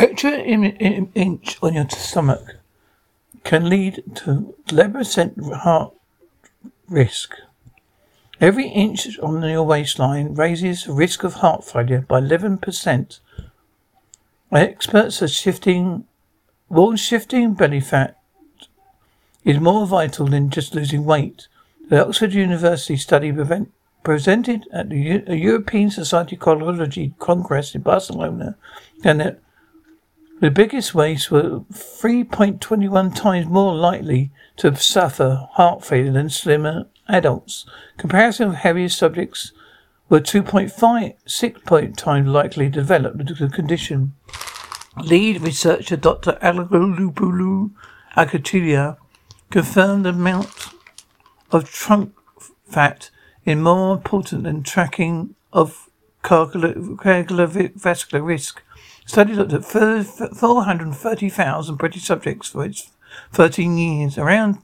Extra inch on your stomach can lead to 11% heart risk. Every inch on your waistline raises the risk of heart failure by 11%. Experts are shifting, well, shifting belly fat is more vital than just losing weight. The Oxford University study prevent, presented at the European Society of Cardiology Congress in Barcelona and that the biggest waist were 3.21 times more likely to suffer heart failure than slimmer adults. Comparison of heavier subjects were 2.5, point times likely to develop the condition. Lead researcher Dr. Alagulubulu Akatilia confirmed the amount of trunk fat is more important than tracking of cardiovascular risk. Study looked at 430,000 British subjects for its 13 years. Around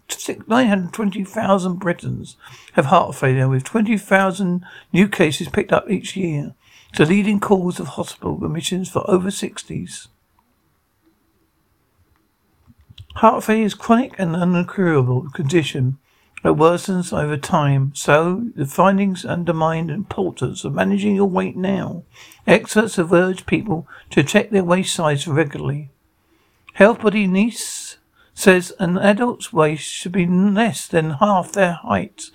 920,000 Britons have heart failure, with 20,000 new cases picked up each year. It's the leading cause of hospital admissions for over 60s. Heart failure is chronic and uncurable condition that worsens over time. So the findings undermine the importance of managing your weight now. Experts have urged people to check their waist size regularly. Health Body NICE says an adult's waist should be less than half their height.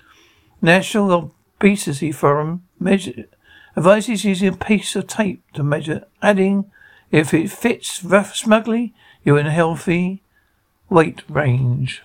National Obesity Forum measure, advises using a piece of tape to measure, adding, if it fits rough smugly, you're in a healthy weight range.